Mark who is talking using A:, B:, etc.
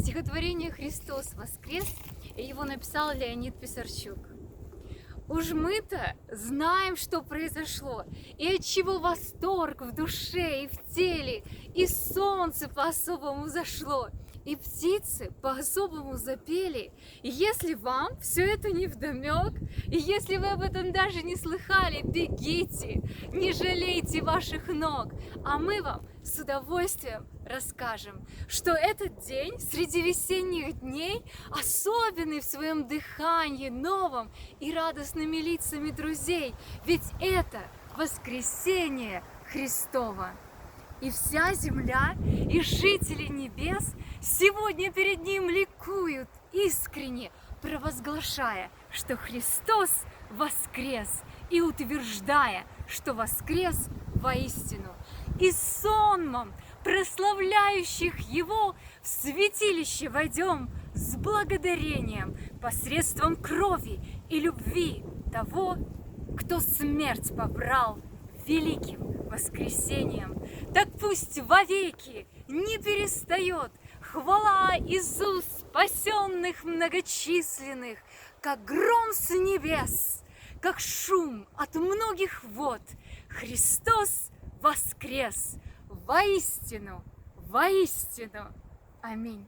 A: Стихотворение «Христос воскрес» его написал Леонид Писарчук. Уж мы-то знаем, что произошло, и от чего восторг в душе и в теле, и солнце по-особому зашло, и птицы по-особому запели. И если вам все это не вдомек, и если вы об этом даже не слыхали, бегите, не жалейте ваших ног, а мы вам с удовольствием расскажем, что этот день среди весенних дней особенный в своем дыхании, новом и радостными лицами друзей, ведь это воскресение Христово. И вся земля, и жители небес сегодня перед ним ликуют искренне, провозглашая, что Христос воскрес, и утверждая, что воскрес воистину. И сонмом прославляющих Его в святилище войдем с благодарением посредством крови и любви того, кто смерть побрал великим воскресением. Так пусть вовеки не перестает хвала уст спасенных многочисленных, как гром с небес, как шум от многих вод. Христос воскрес! Воистину, воистину! Аминь.